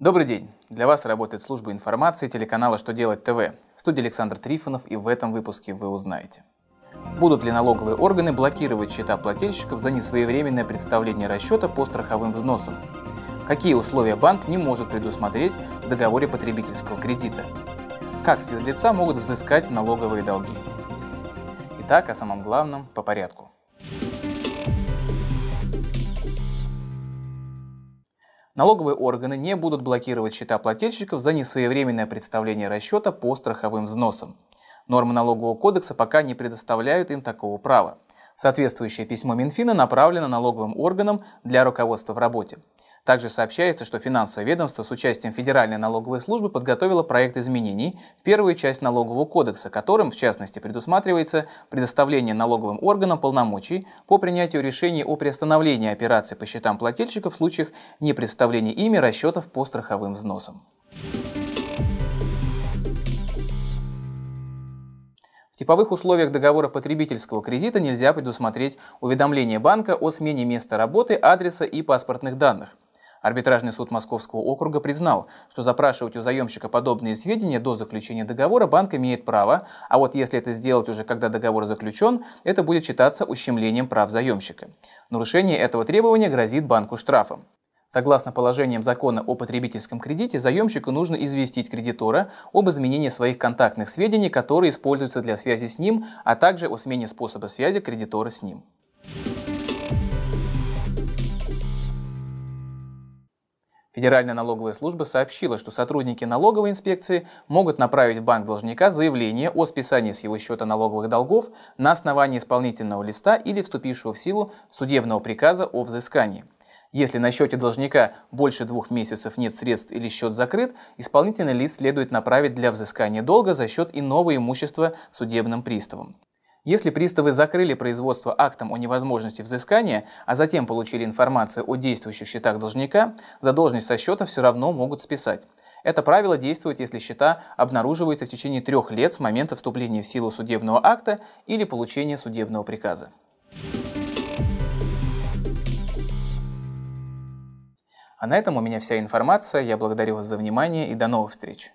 Добрый день! Для вас работает служба информации телеканала «Что делать ТВ». В студии Александр Трифонов и в этом выпуске вы узнаете. Будут ли налоговые органы блокировать счета плательщиков за несвоевременное представление расчета по страховым взносам? Какие условия банк не может предусмотреть в договоре потребительского кредита? Как с могут взыскать налоговые долги? Итак, о самом главном по порядку. Налоговые органы не будут блокировать счета плательщиков за несвоевременное представление расчета по страховым взносам. Нормы налогового кодекса пока не предоставляют им такого права. Соответствующее письмо Минфина направлено налоговым органам для руководства в работе. Также сообщается, что финансовое ведомство с участием Федеральной налоговой службы подготовило проект изменений в первую часть налогового кодекса, которым, в частности, предусматривается предоставление налоговым органам полномочий по принятию решений о приостановлении операций по счетам плательщиков в случаях непредставления ими расчетов по страховым взносам. В типовых условиях договора потребительского кредита нельзя предусмотреть уведомление банка о смене места работы, адреса и паспортных данных. Арбитражный суд Московского округа признал, что запрашивать у заемщика подобные сведения до заключения договора банк имеет право, а вот если это сделать уже когда договор заключен, это будет считаться ущемлением прав заемщика. Нарушение этого требования грозит банку штрафом. Согласно положениям закона о потребительском кредите, заемщику нужно известить кредитора об изменении своих контактных сведений, которые используются для связи с ним, а также о смене способа связи кредитора с ним. Федеральная налоговая служба сообщила, что сотрудники налоговой инспекции могут направить в банк должника заявление о списании с его счета налоговых долгов на основании исполнительного листа или вступившего в силу судебного приказа о взыскании. Если на счете должника больше двух месяцев нет средств или счет закрыт, исполнительный лист следует направить для взыскания долга за счет иного имущества судебным приставом. Если приставы закрыли производство актом о невозможности взыскания, а затем получили информацию о действующих счетах должника, задолженность со счета все равно могут списать. Это правило действует, если счета обнаруживаются в течение трех лет с момента вступления в силу судебного акта или получения судебного приказа. А на этом у меня вся информация. Я благодарю вас за внимание и до новых встреч.